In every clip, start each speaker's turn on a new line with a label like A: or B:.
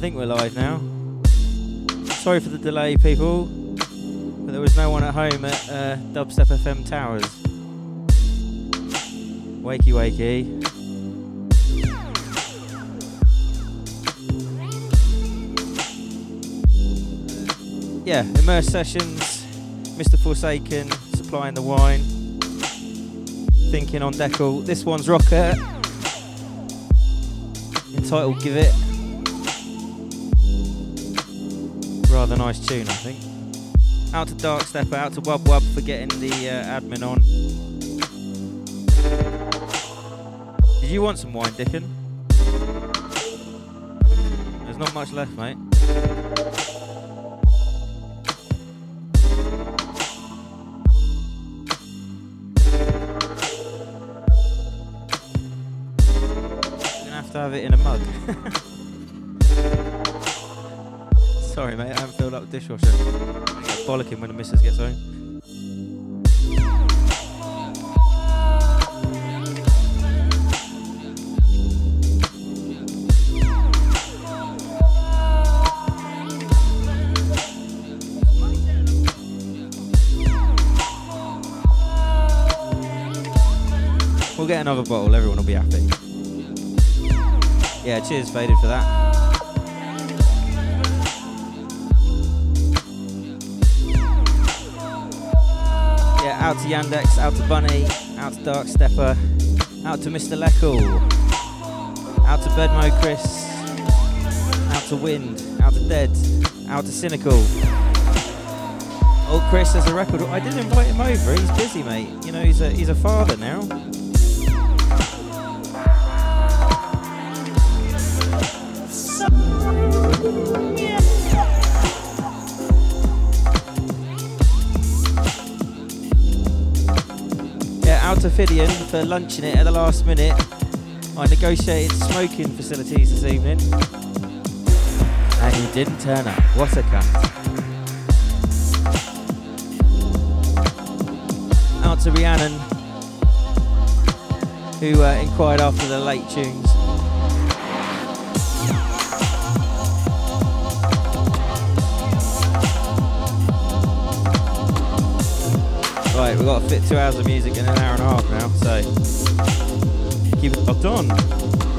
A: think we're live now. Sorry for the delay, people, but there was no one at home at uh, Dubstep FM Towers. Wakey, wakey. Yeah, Immerse Sessions, Mr. Forsaken supplying the wine. Thinking on Deckle. This one's Rocket, Entitled Give It. Nice tune, I think. Out to Dark Stepper, out to Wub Wub for getting the uh, admin on. Did you want some wine, Dickon? There's not much left, mate. You're gonna have to have it in a mug. Sorry, mate, I haven't filled up the dishwasher. Bollocking when the missus gets home. We'll get another bottle, everyone will be happy. Yeah, cheers, Faded, for that. Out to Yandex, out to Bunny, out to Dark Stepper, out to Mr. Leckle, out to Bedmo Chris, out to Wind, out to Dead, out to Cynical. Oh, Chris has a record. I didn't invite him over. He's busy, mate. You know, he's a he's a father now. To Fidian for lunching it at the last minute. I negotiated smoking facilities this evening. And he didn't turn up. What a cunt. Out to Rhiannon, who uh, inquired after the late tunes. Right, we've got to fit two hours of music in an hour and a half now, so keep it locked on.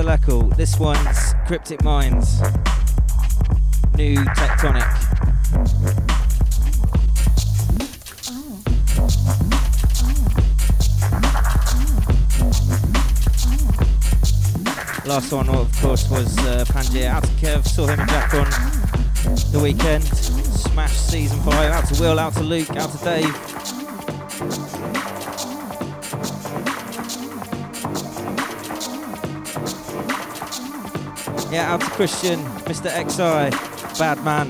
A: Leckle. This one's Kryptic Minds. New Tectonic. Last one, of course, was uh, Pangea. Out to Kev, saw him and Jack on the weekend. Smash season 5. Out to Will, out to Luke, out to Dave. Yeah, out to Christian, Mr. XI, bad man.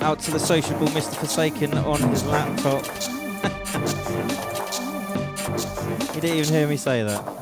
A: Out to the sociable Mr. Forsaken on his laptop. you didn't even hear me say that.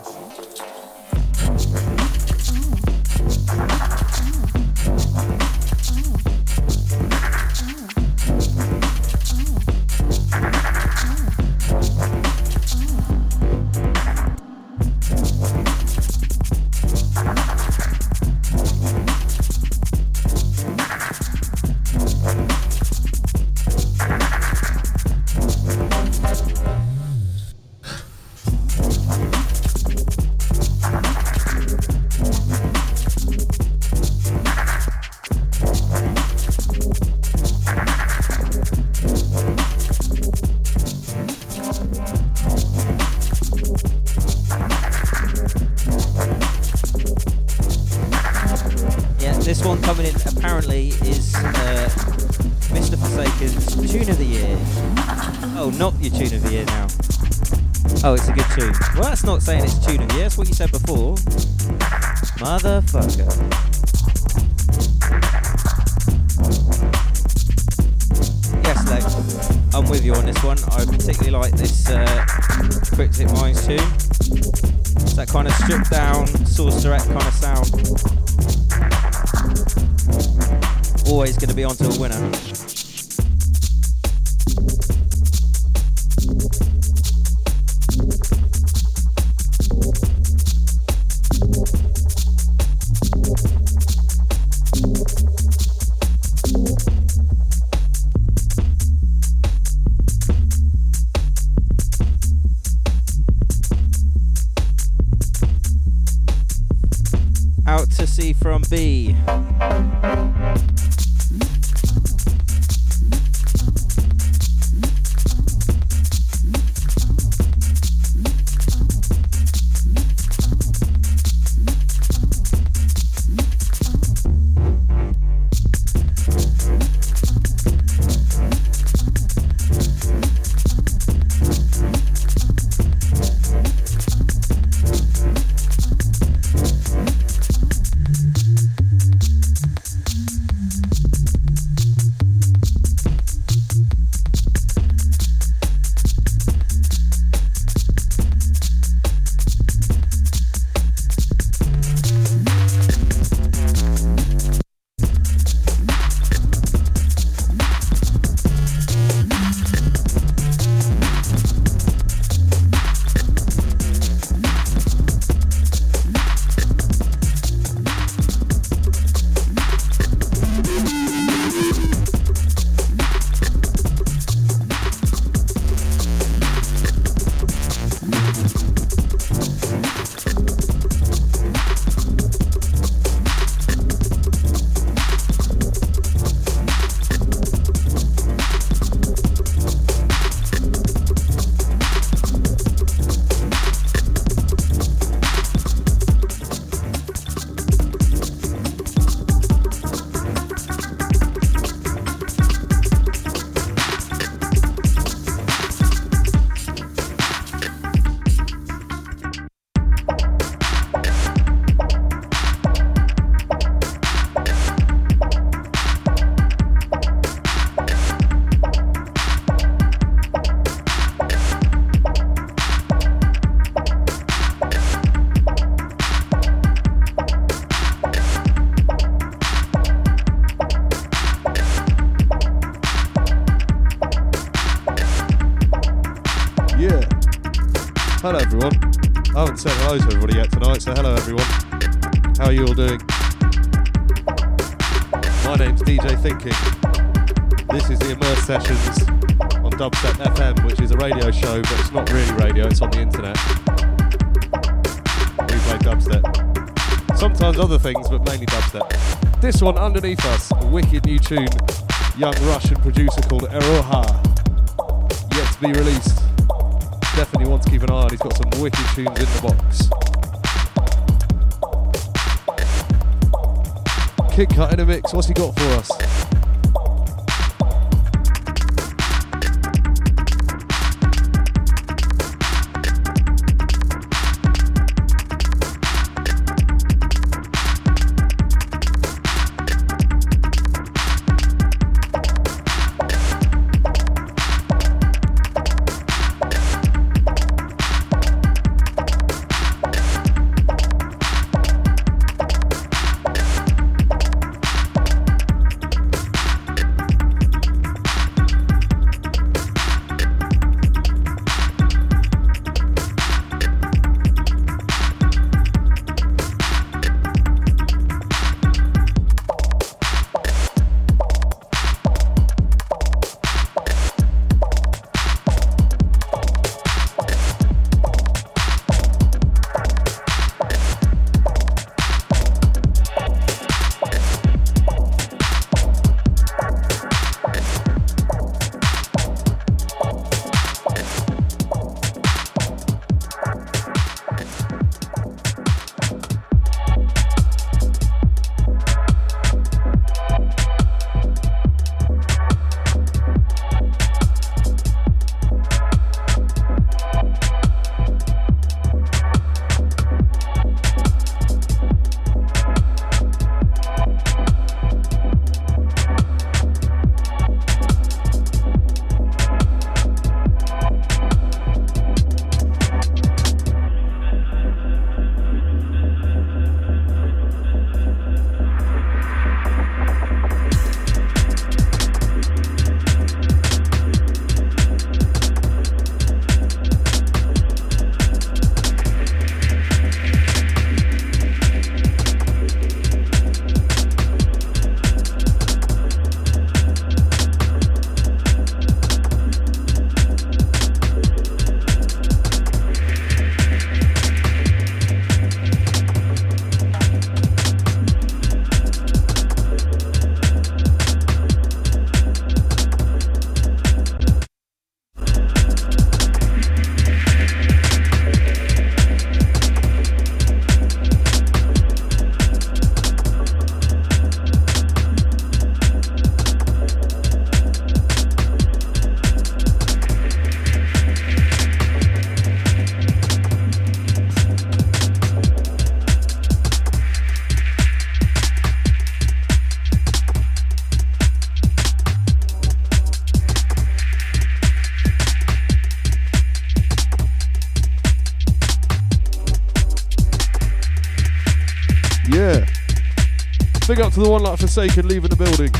B: To the one like Forsaken leaving the building.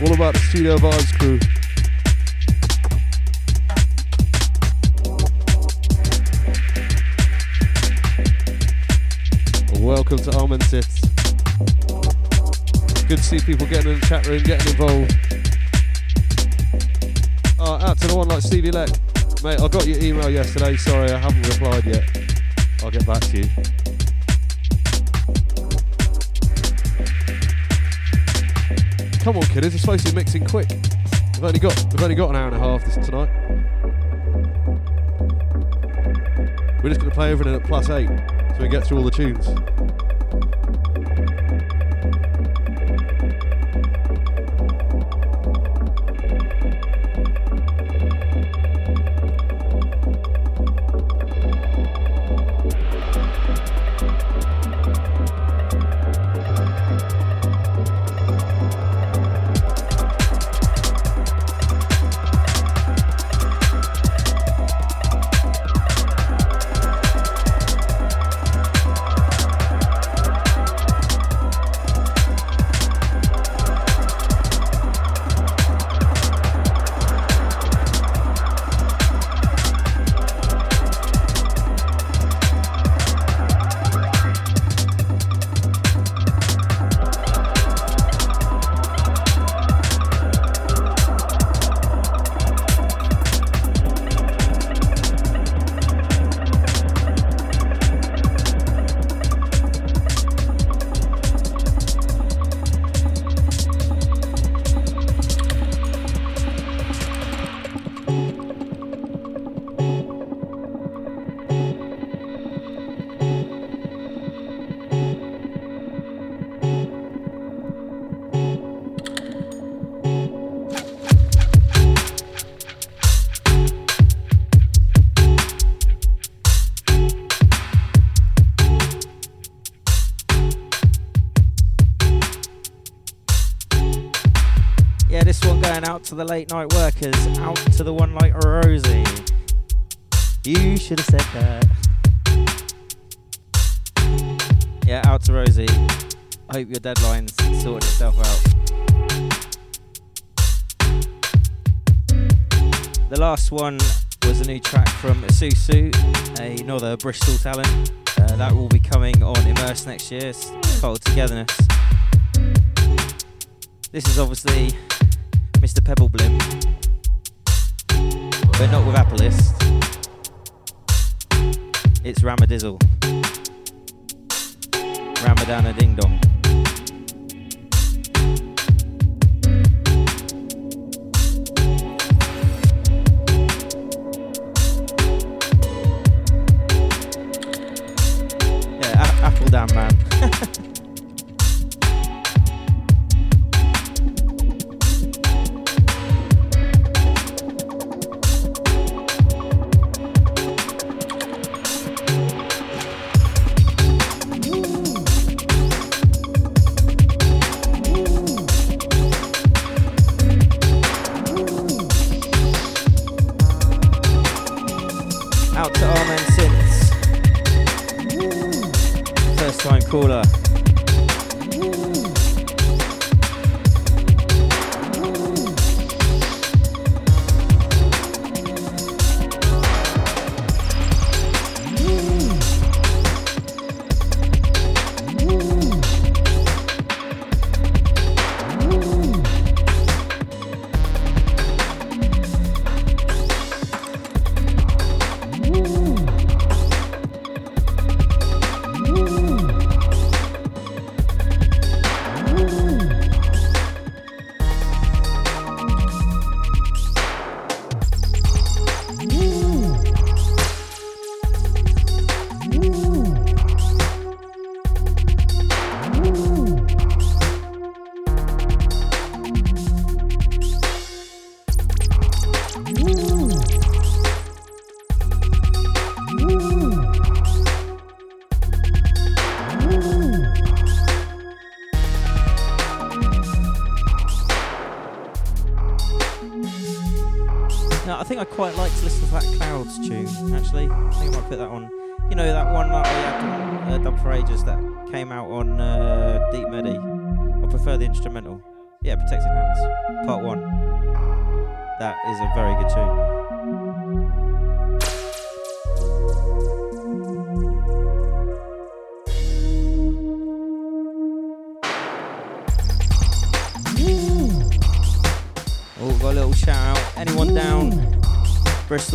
B: All about the Studio Vibes crew. Welcome to Almond Sits. Good to see people getting in the chat room, getting involved. Oh, out to the one like Stevie Leck. Mate, I got your email yesterday. Sorry, I haven't replied yet. I'll get back to you. Come on, kiddies, we're supposed to be mixing quick. We've only got we've only got an hour and a half this tonight. We're just gonna play everything at plus eight so we get through all the tunes.
A: To the late night workers, out to the one like Rosie. You should have said that. Yeah, out to Rosie. I hope your deadline's sorted itself out. The last one was a new track from Asusu, another Bristol talent. Uh, that will be coming on Immerse next year. It's called Togetherness. This is obviously Ramadana Ding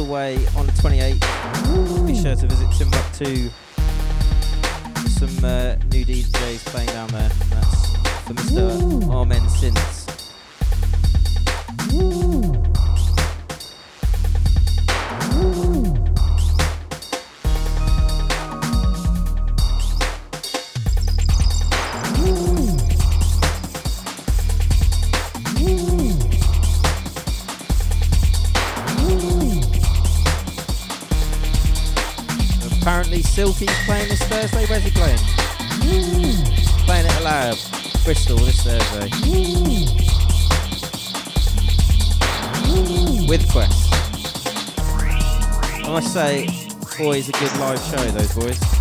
A: Bristol Way on the 28th? Be sure to visit Timbuk2. Some uh, new DJs playing down there. That's for Mr. Armen Sins. Boys, a good live show, those boys.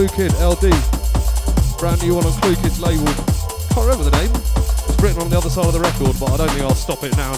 B: Clue Kid LD. Brand new one on Clue Kid's label. Can't remember the name. It's written on the other side of the record, but I don't think I'll stop it now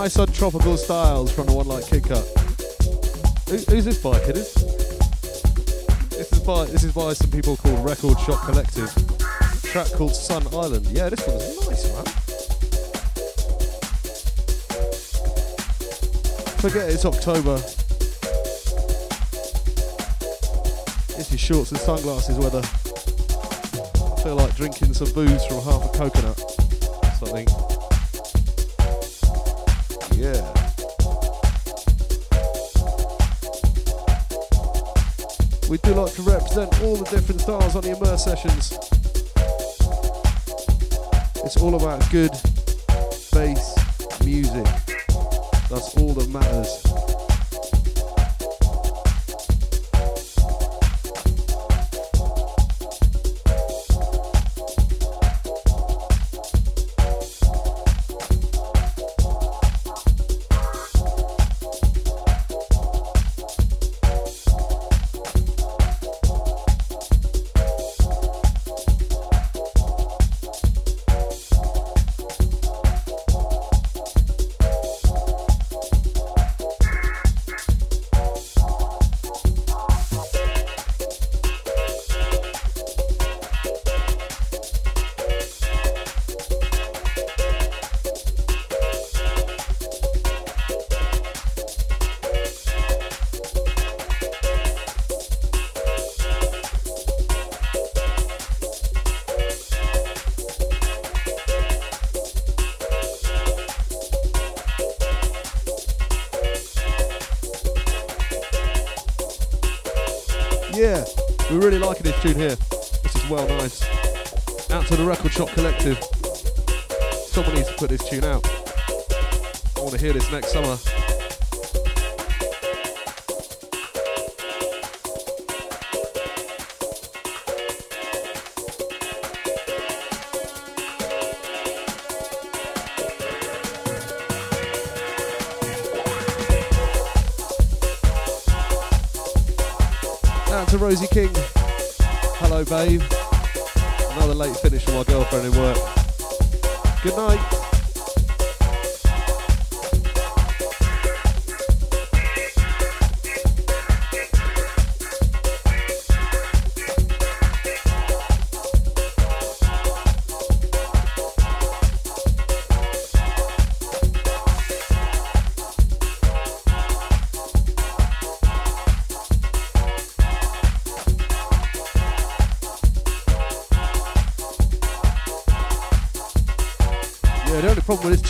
B: nice on tropical styles from the one like Kid Cut. Who, who's this by, kiddies? This is by this is by some people called Record Shop Collective. Track called Sun Island. Yeah, this one is nice, man. Forget it, it's October. This is shorts and sunglasses weather. I feel like drinking some booze from half a coconut. Something. We do like to represent all the different styles on the Immerse sessions. It's all about good bass music. That's all that matters. Tune here. This is well nice. Out to the Record Shop Collective. Someone needs to put this tune out. I want to hear this next summer. Out to Rosie King babe. Another late finish for my girlfriend in work. Good night.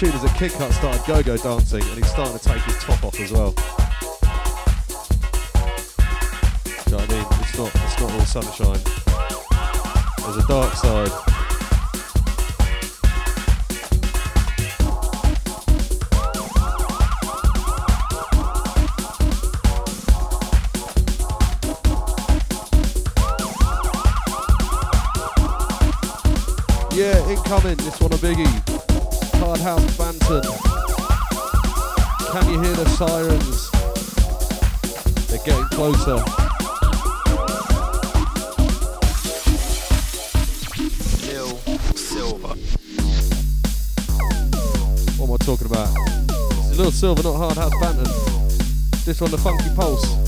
B: Tune is that Kid Cut started go-go dancing and he's starting to take his top off as well. Do you know what I mean? It's not, it's not all sunshine. There's a dark side. Yeah, it's coming, this one a biggie. Hard House Phantom. Can you hear the sirens? They're getting closer.
C: Lil Silver.
B: What am I talking about? Is Lil Silver, not Hard House Phantom. This one, the Funky Pulse.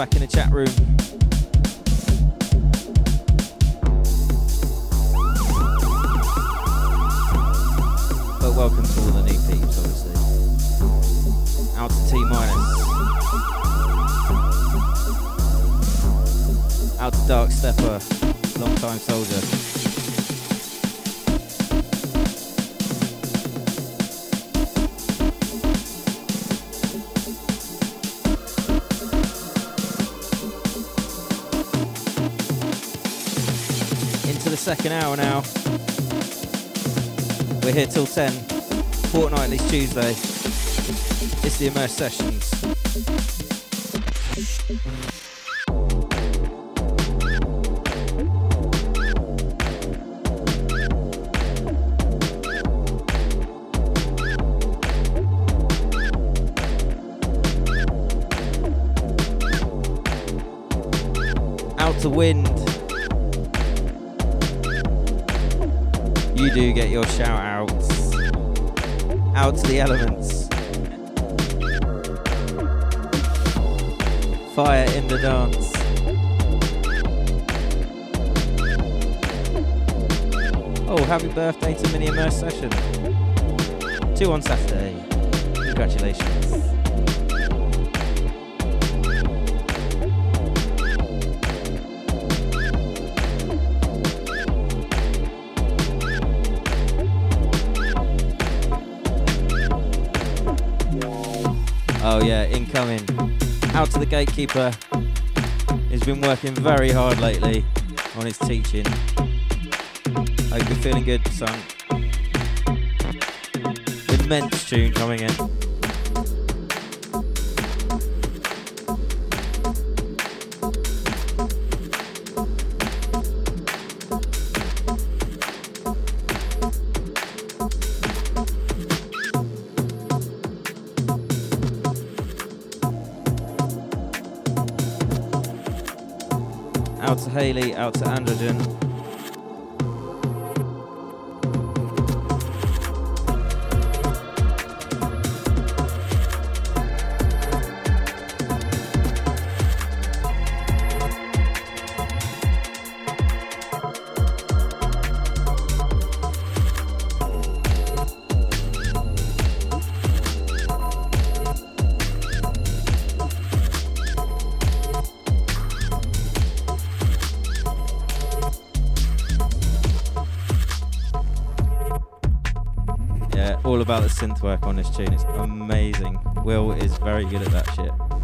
A: Back in the chat room. But welcome to all the new peeps, obviously. Out to T minus. Out to Dark Stepper, long time soldier. Second hour now. We're here till 10, fortnightly Tuesday. It's the Immerse Sessions. Elements. Fire in the dance. Oh, happy birthday to Mini Immerse Session. Two on Saturday. Congratulations. Yeah, incoming. Out to the gatekeeper. He's been working very hard lately on his teaching. Hope you're feeling good, son. Immense tune coming in. Out to out to Androgen. About the synth work on this tune. It's amazing. Will is very good at that shit.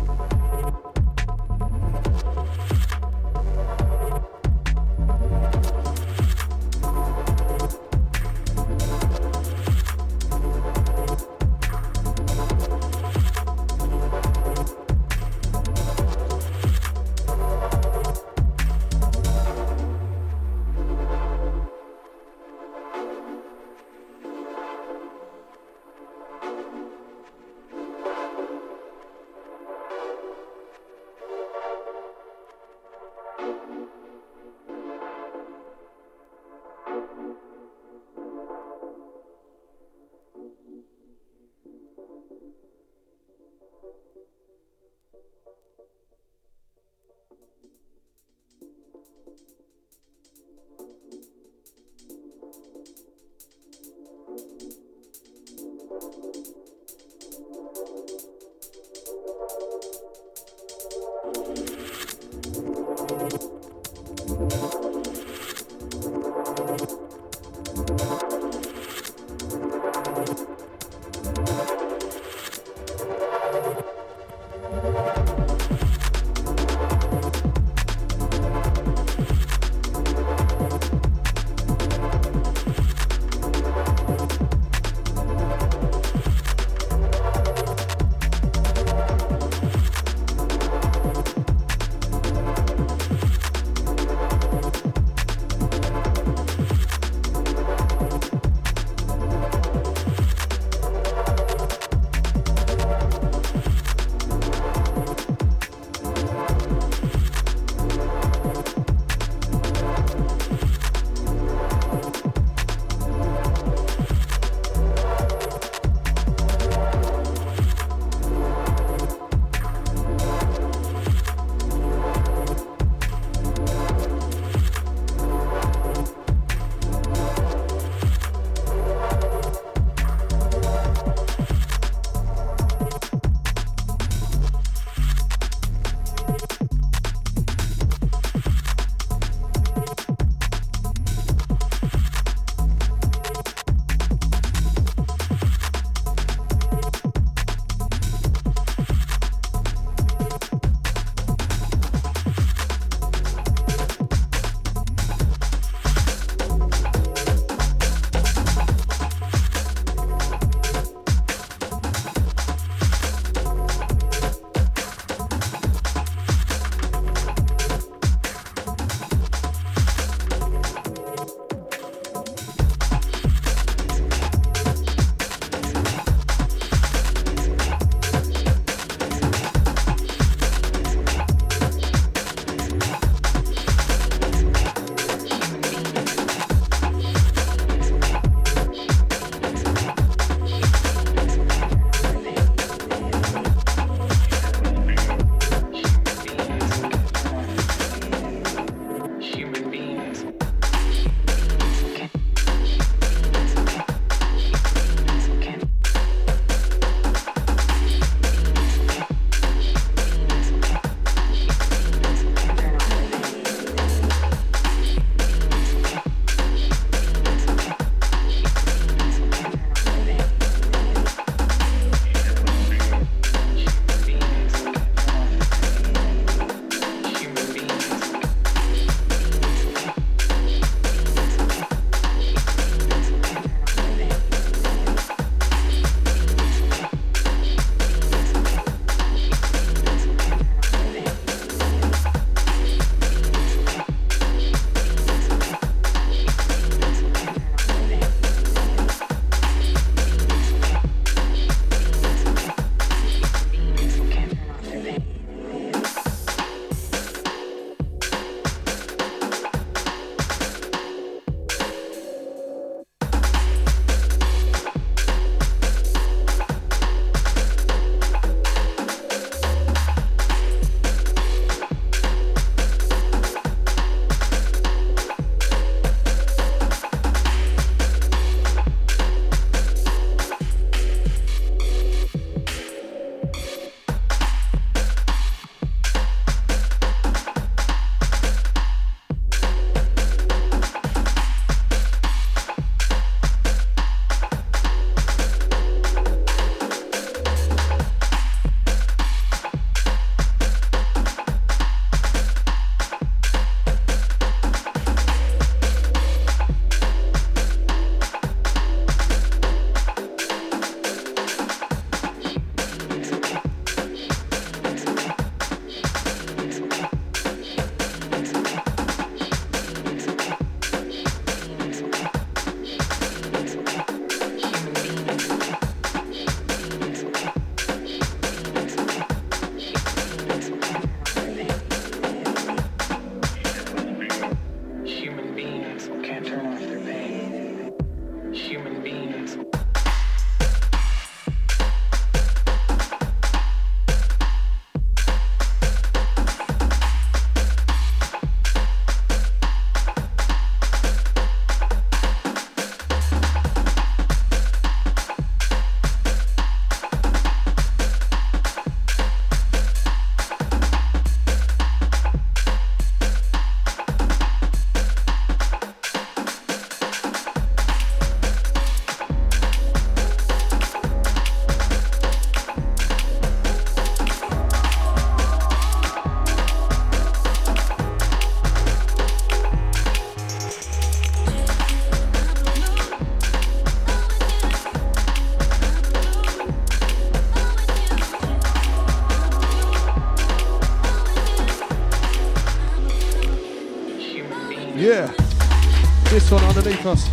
B: This us.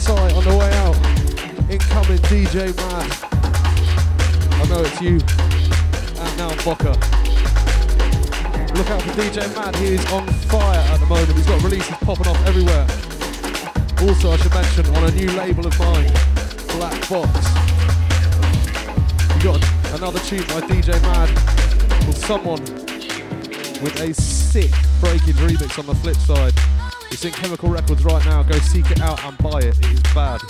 B: XI on the way out. Incoming DJ Mad. I know it's you. And now Boca. Look out for DJ Mad. He is on fire at the moment. He's got releases popping off everywhere. Also, I should mention on a new label of mine, Black Box. You got another tune by DJ Mad with someone with a sick breakage remix on the flip side. It's in Chemical Records right now. Go seek it out and buy it. It is bad.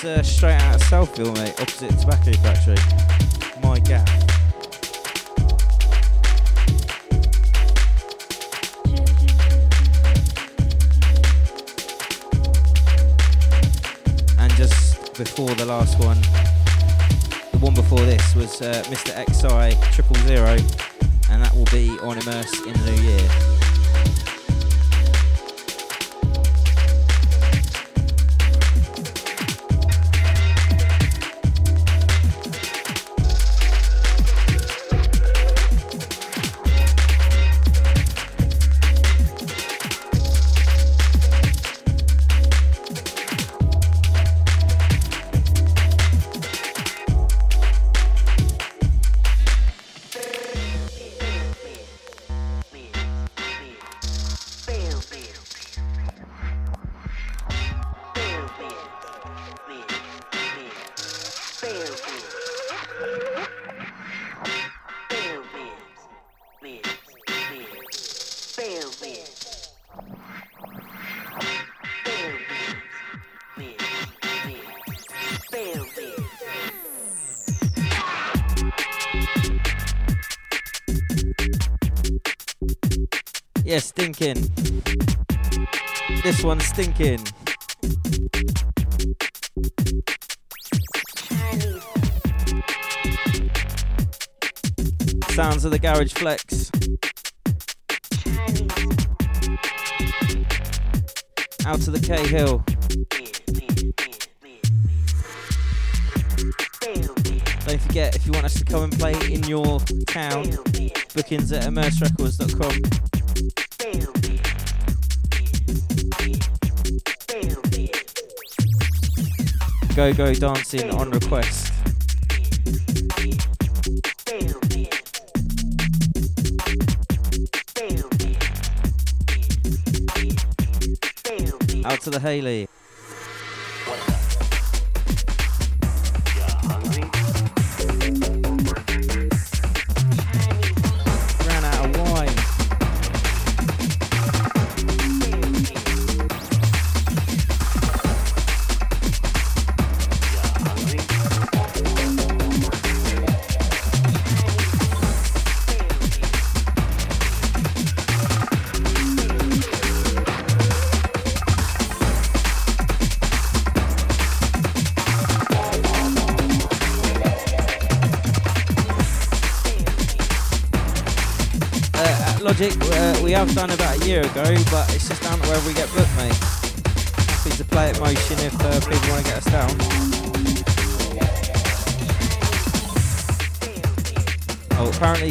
A: This is uh, straight out of Southville, mate, opposite Tobacco Factory. My gap. And just before the last one, the one before this was uh, Mr. XI Triple Zero, and that will be on Immerse in the Yeah, stinking. This one's stinking. Sounds of the Garage Flex. Out to the K Hill. Don't forget, if you want us to come and play in your town, bookings at immerserecords.com. Go Go Dancing on request. Out to the Haley.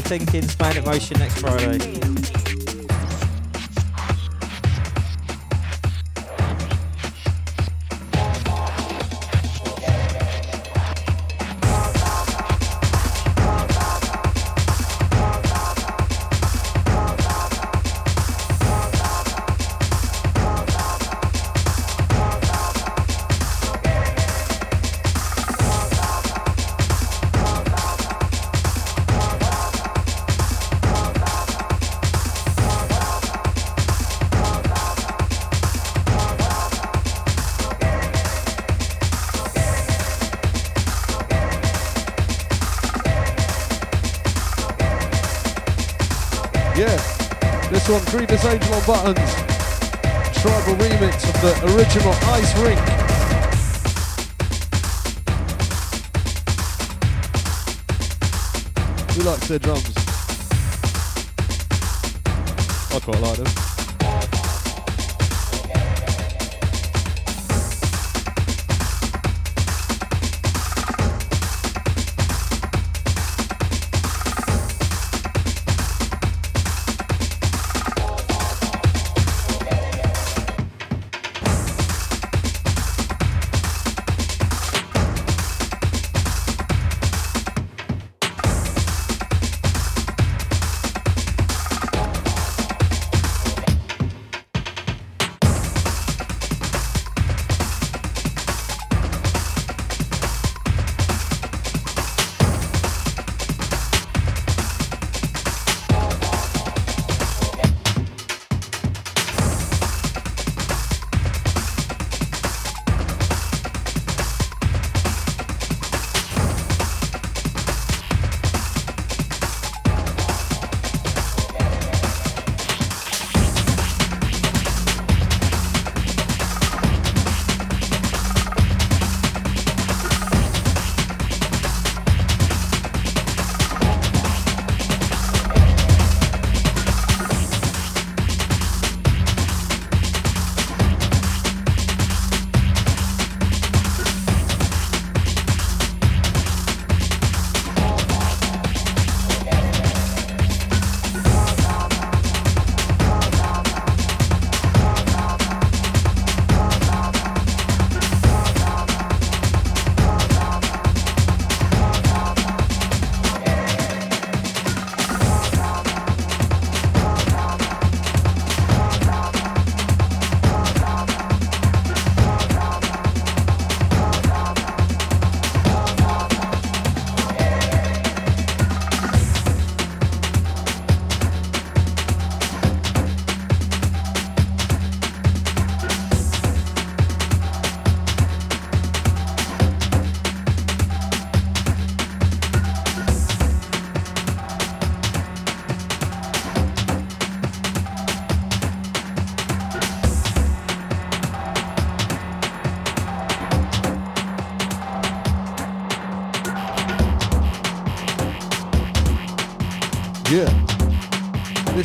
A: Playing at Motion next Friday.
B: Three Disable on Buttons. Tribal remix of the original Ice Rink. Who likes their drums? I quite like them.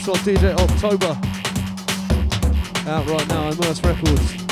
B: One's DJ October. Out right now, Immerse Records.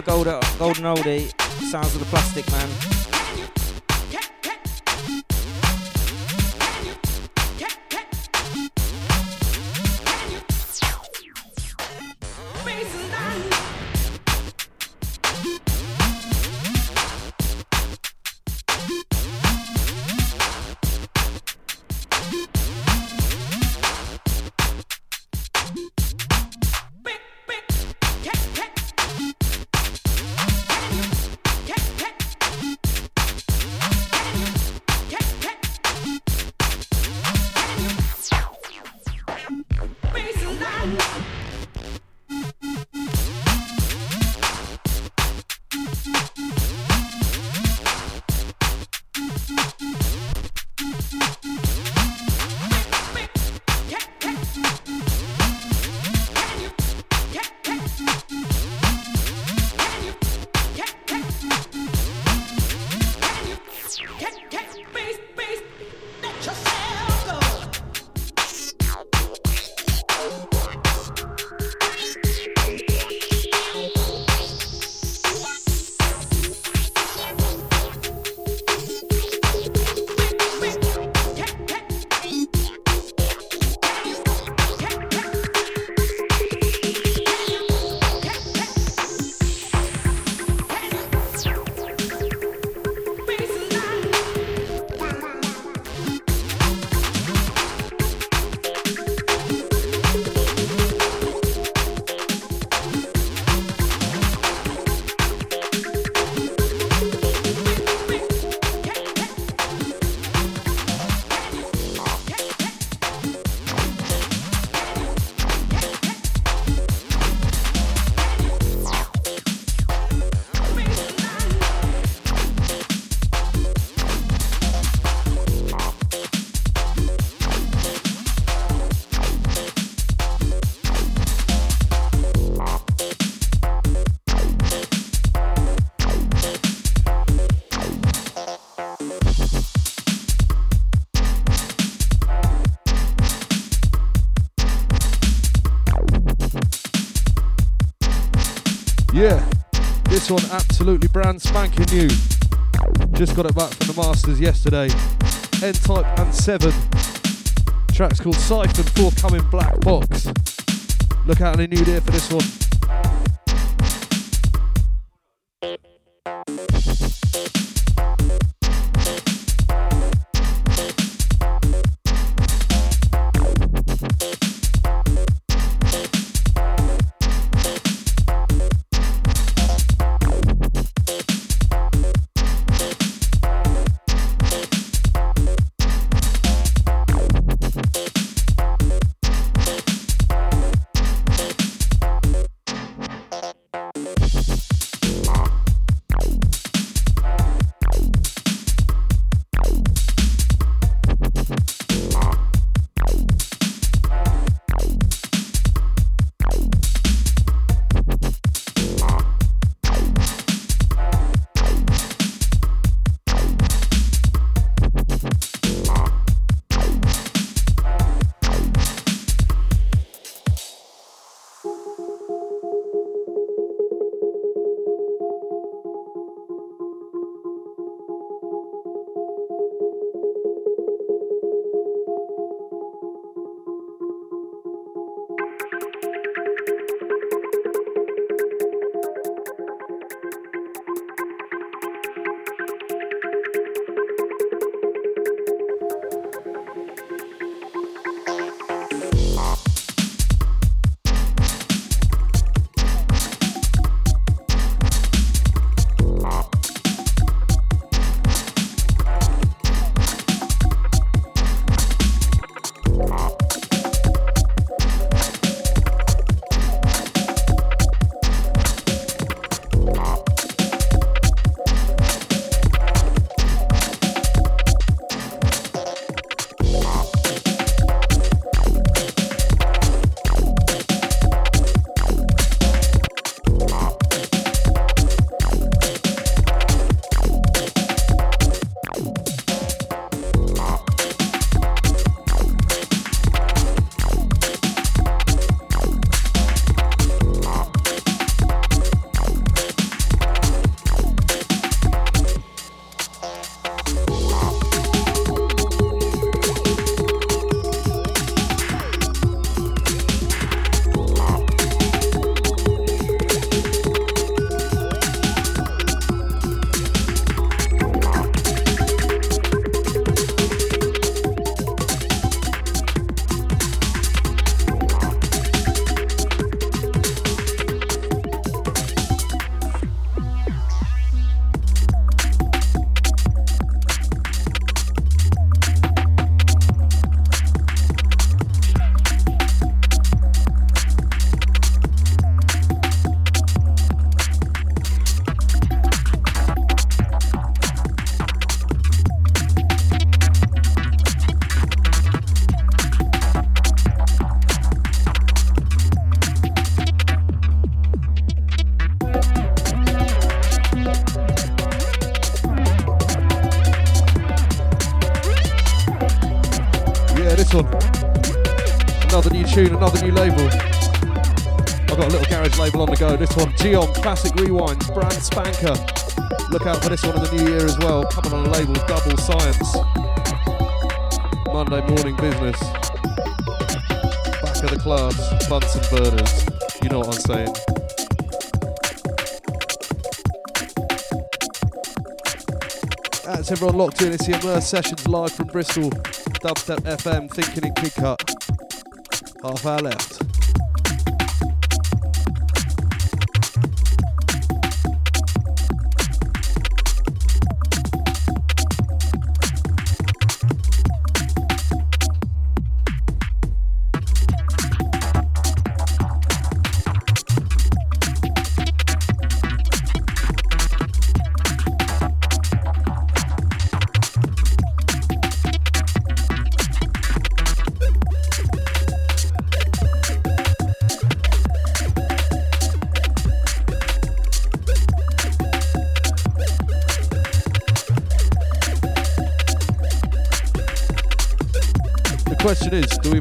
B: Golden oldie, sounds of the Plasticman. One absolutely brand spanking new. Just got it back from the Masters yesterday. N Type and 7. Track's called Siphon Forthcoming Black Box. Look out on a new day for this one. Classic Rewinds, brand spanker. Look out for this one in the new year as well. Coming on a label, Double Science. Monday morning business. Back of the class, Bunsen burners. You know what I'm saying. That's everyone locked in. It's the Immerse Sessions live from Bristol. Dubstep FM, thinking in Kid Cut. Half hour left.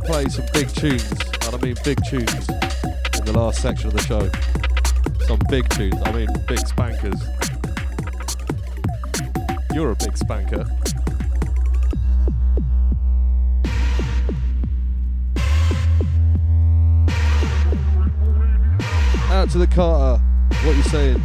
B: Question is, do we play some big tunes? And I mean big tunes in the last section of the show. Some big tunes. I mean big spankers. You're a big spanker. Out to the Carter. What you saying?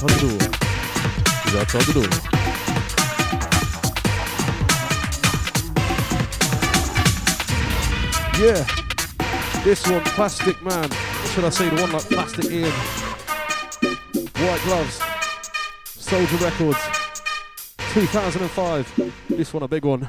B: Outside. Yeah, this one, Plasticman. Should I say the one like Plastician? White Gloves, Soldier Records, 2005. This one a big one.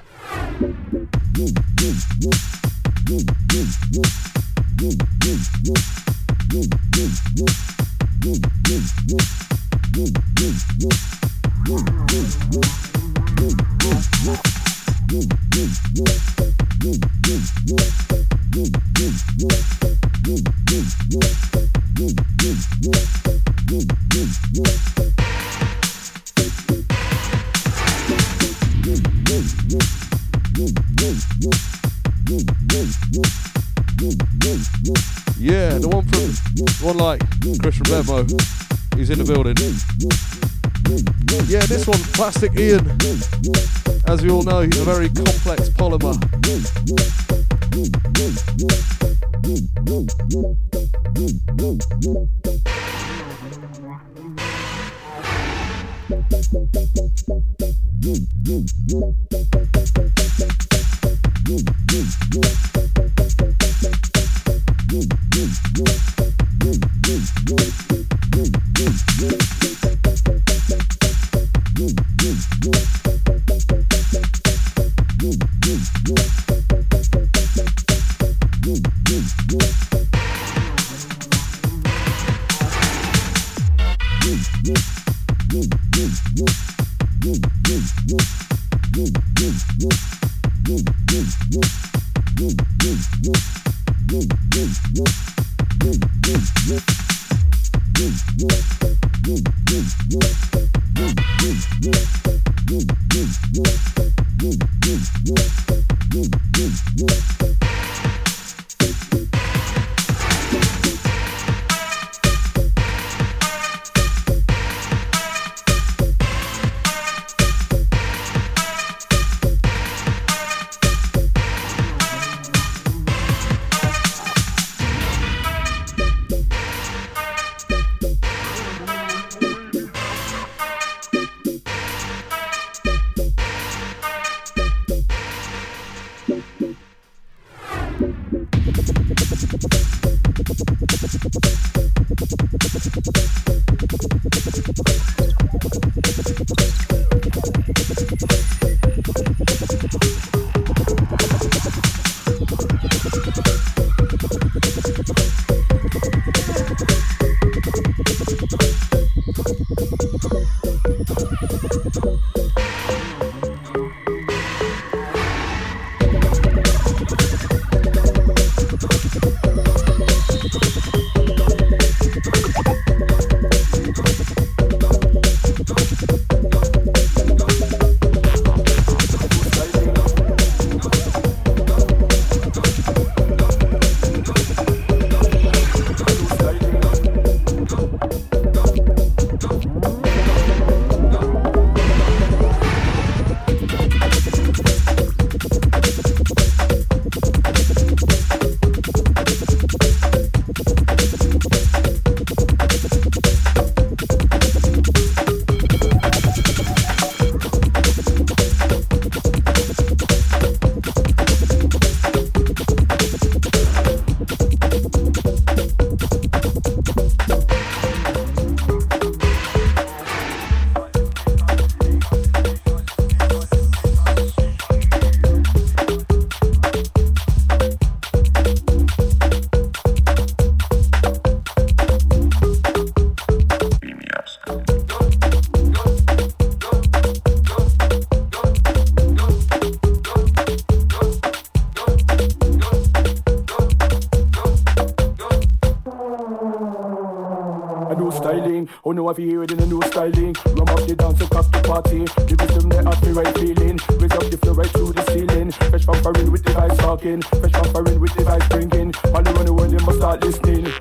D: Oh no, if you hear it in a new styling. Rum up the dance, across the party. The rhythm, they have the right feeling. Raise up the flow right through the ceiling. Fresh from with the vibes talking. Fresh from with the vibes bringing. All around the world, they must start listening.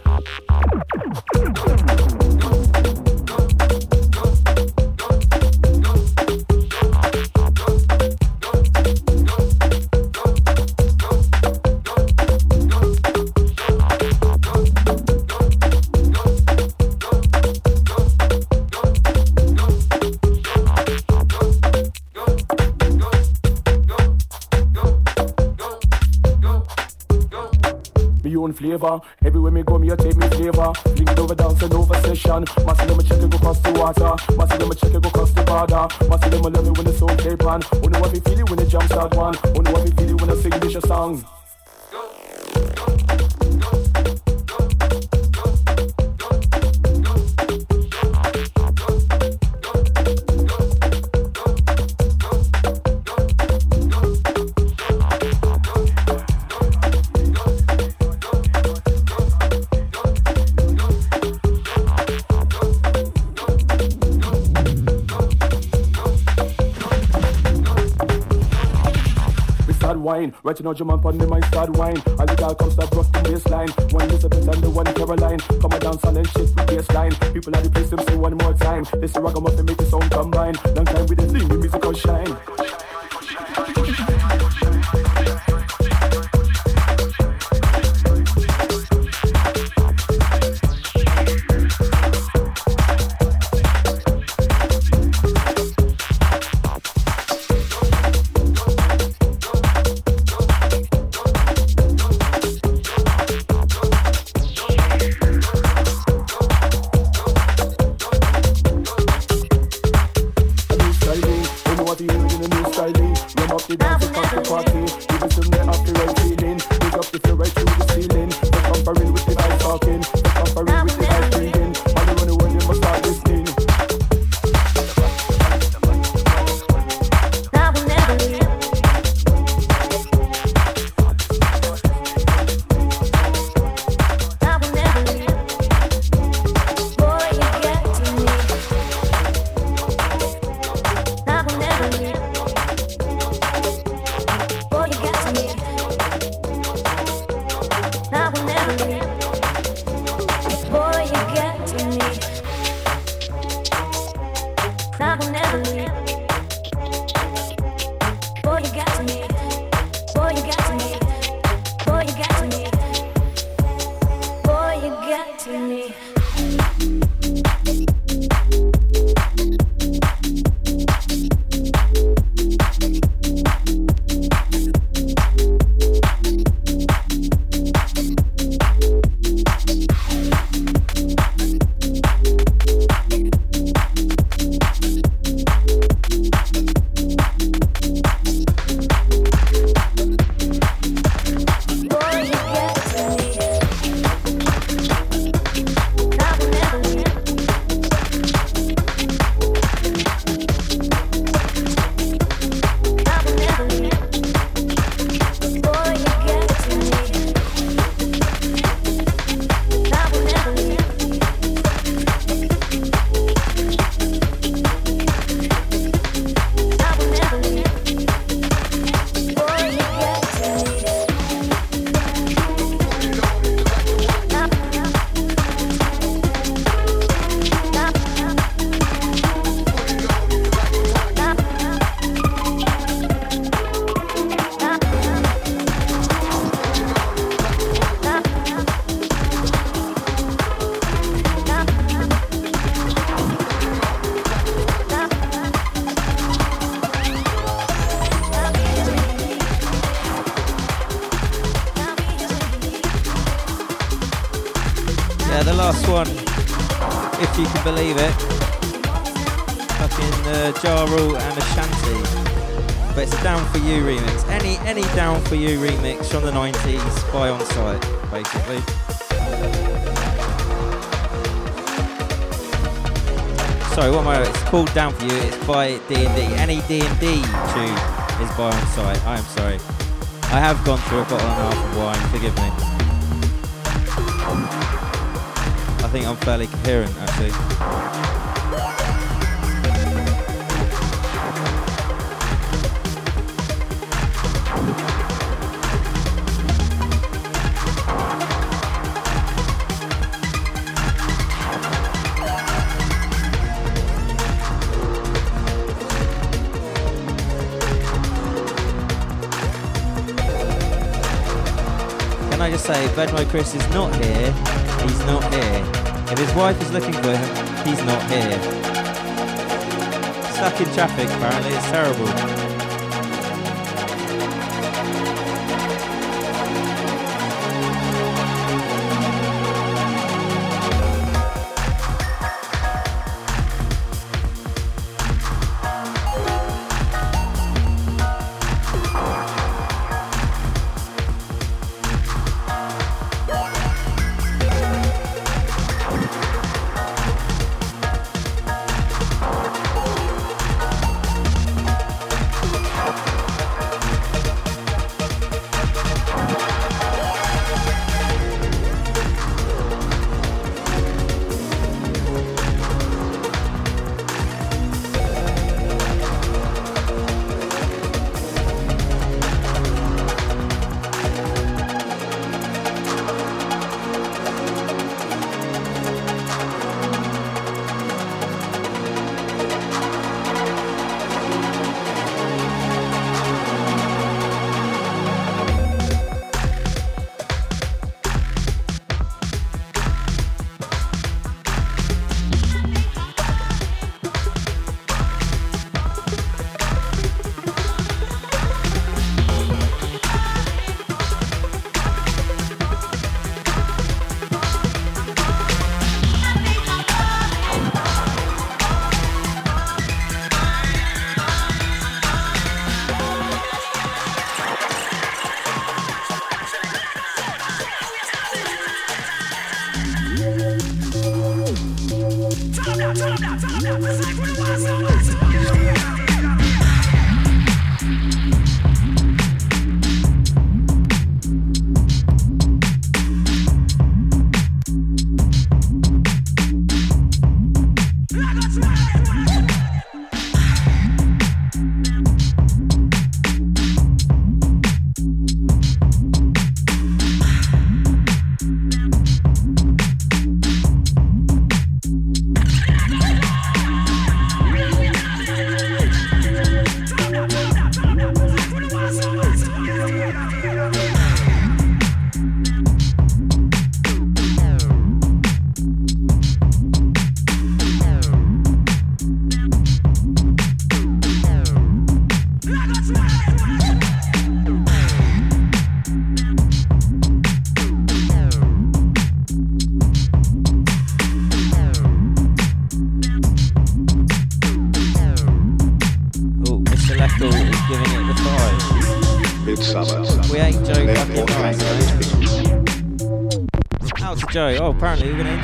D: Flavor. Everywhere me go, me you take me flavor. Link it over dance and over session. Massy them a check it go cross the water. Massy them a check it go cross the border. Massy them a love it when the soul tape on. Only what we feel it when the jump start one. Only what we feel it when I sing this song. Right now, German pon the mind start wine. All the girl come start rock the baseline. One Elizabeth and the one Caroline. Come a dance and shit with baseline. People at the place them say one more time. This is ragamuffin make the sound combine. Long time with the thing, the musical shine.
A: It's by D&D. Any D&D tune is by on site. I am sorry. I have gone through a bottle and a half of wine. Forgive me. I I think I'm fairly coherent actually. Say, Chris is not here. He's not here. If his wife is looking for him, he's not here. Stuck in traffic, apparently. It's terrible.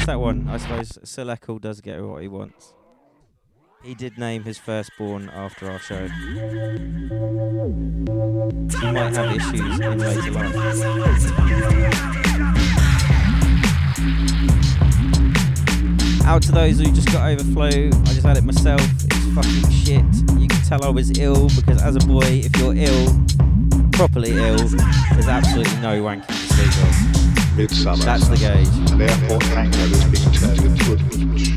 A: That one. I suppose Leckle does get what he wants. He did name his firstborn after our show. He might have issues in later life. Out to those who just got overflow. I just had it myself. It's fucking shit. You can tell I was ill because as a boy, if you're ill, properly ill, there's absolutely no wanking to speak of.
E: Midsummer.
A: That's the gauge.
E: And therefore, tango is being turned into a beach.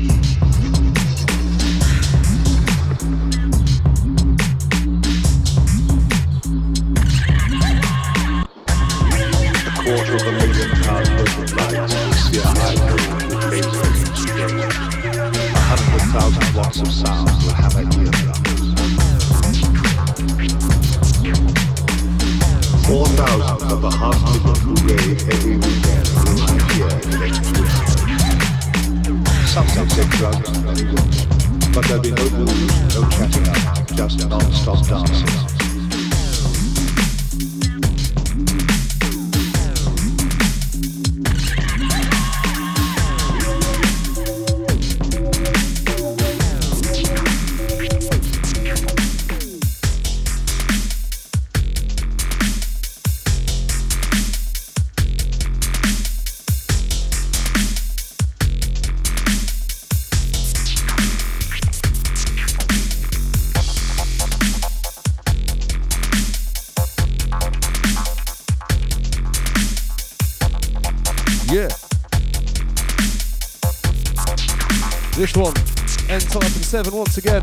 B: 7 once again.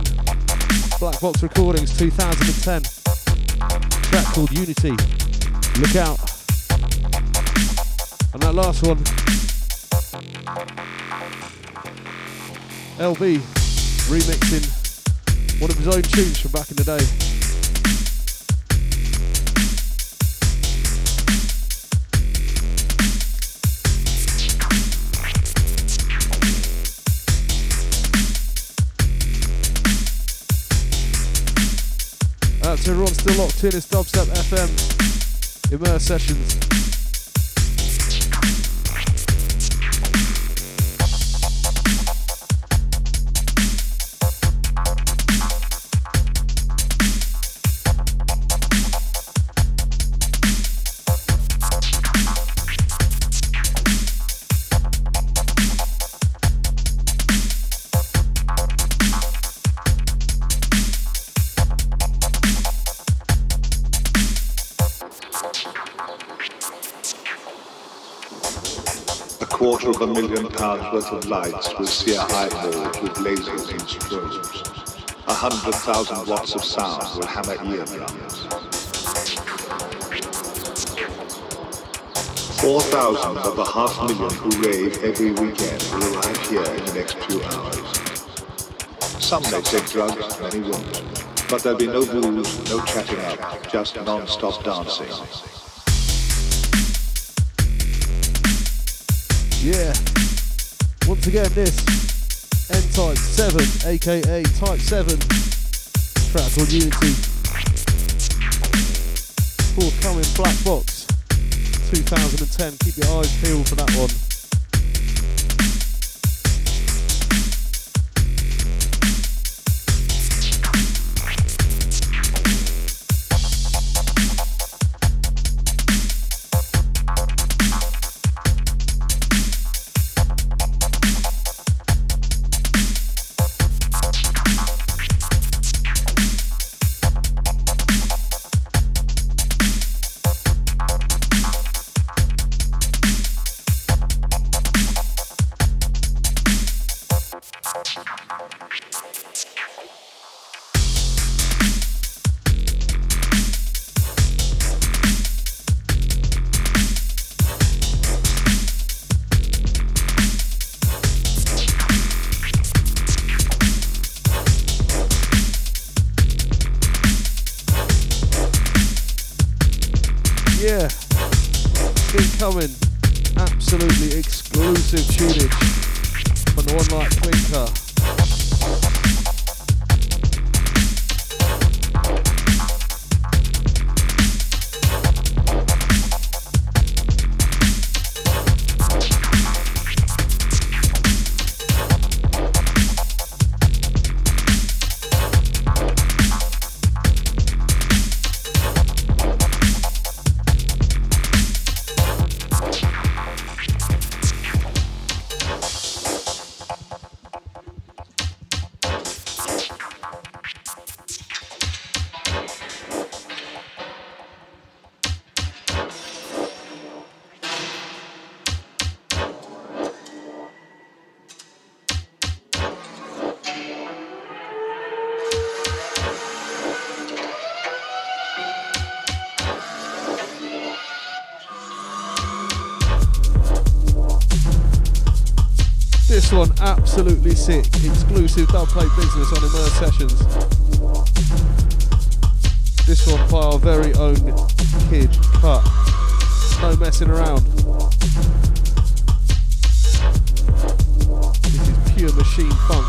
B: Black Box Recordings 2010. Track called Unity. Look out. And that last one, LB remixing one of his own tunes from back in the day. Locked in. It's Dubstep FM Immerse Sessions.
E: Pounds of lights with sear eyeballs with lasers and strobes. A hundred thousand watts of sound will hammer eardrums. Four thousand of the half million who rave every weekend will arrive here in the next few hours. Some may take drugs, many won't. But there'll be no booze, no chatting up, just non-stop dancing.
B: Yeah. Once again, this N-Type 7, aka Type 7, track called Unity. Forthcoming Black Box 2010. Keep your eyes peeled for that one. Absolutely sick. Exclusive dubplate business on Immerse Sessions. This one by our very own kid, Cut. No messing around. This is pure machine funk.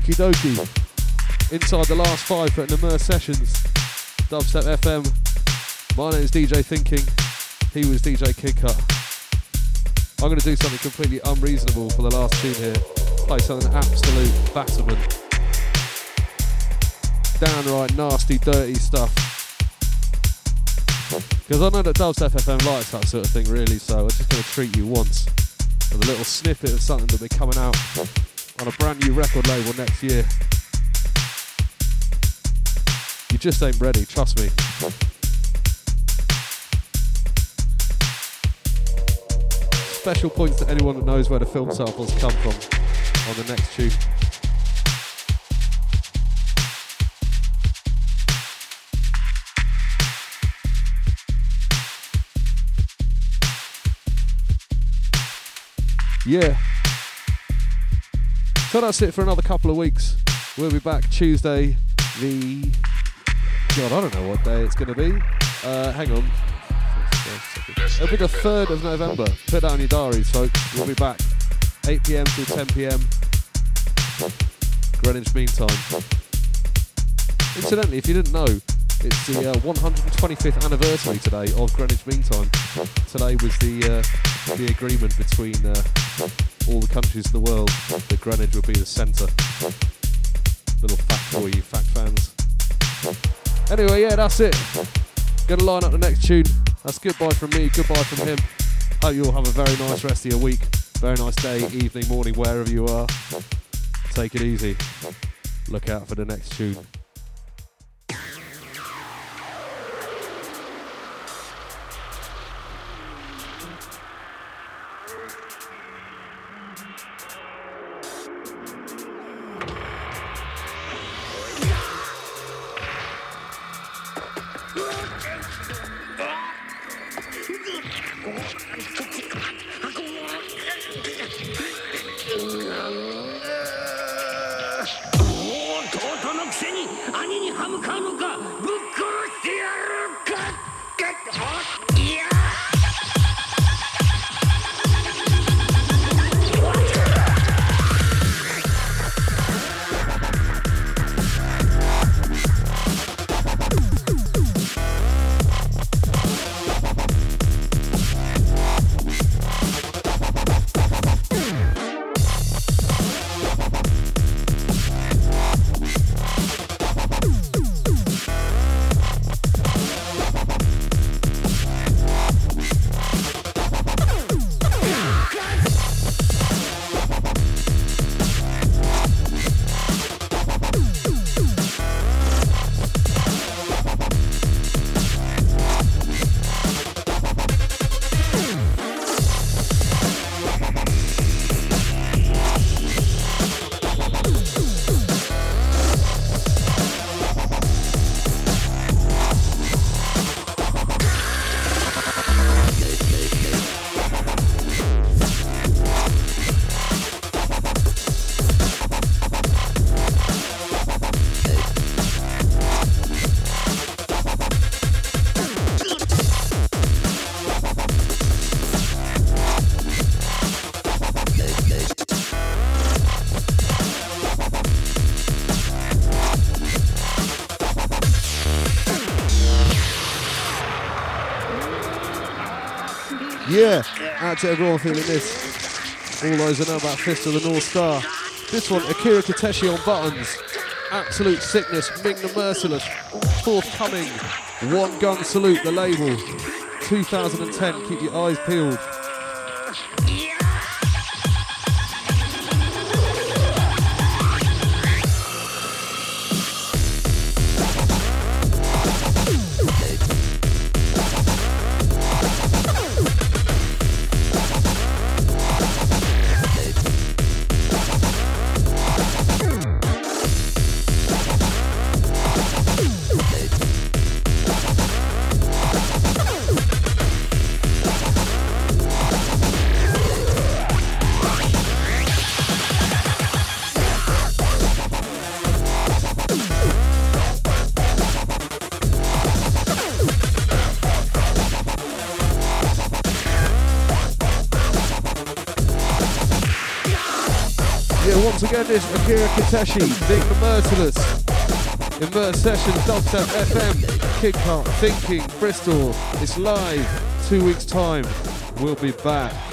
B: Okie dokie. Inside the last five for Immerse Sessions. Dubstep FM. My name is DJ Thinking. He was DJ Kid Cut. I'm going to do something completely unreasonable for the last tune here. Play something absolute batterman. Downright nasty, dirty stuff. Because I know that Dubstep FM likes that sort of thing, really, so I'm just going to treat you once with a little snippet of something that'll be coming out on a brand new record label next year. You just ain't ready, trust me. Special points to anyone that knows where the film samples come from on the next tune. Yeah. So that's it for another couple of weeks. We'll be back Tuesday, the. God, I don't know what day it's going to be. Uh, hang on. It'll be the 3rd of November. Put on your diaries, folks. We'll be back 8 pm till 10 pm. Greenwich Mean Time. Incidentally, if you didn't know, it's the uh, 125th anniversary today of Greenwich Mean Time. Today was the uh, the agreement between uh, all the countries of the world that Greenwich would be the centre. Little fact for you, fact fans. Anyway, yeah, that's it. Gonna line up the next tune. That's goodbye from me, goodbye from him. Hope you all have a very nice rest of your week. Very nice day, evening, morning, wherever you are. Take it easy. Look out for the next tune. Out to everyone feeling this. All those who know about Fist of the North Star. This one, Akira Kiteshi on buttons. Absolute sickness, Ming the Merciless. Forthcoming. One gun salute, the label. 2010, keep your eyes peeled. Kiteshi, Ming the Merciless. Immerse Sessions, Dubstep FM, Kick Thinking, Bristol. It's live. Two weeks' time. We'll be back.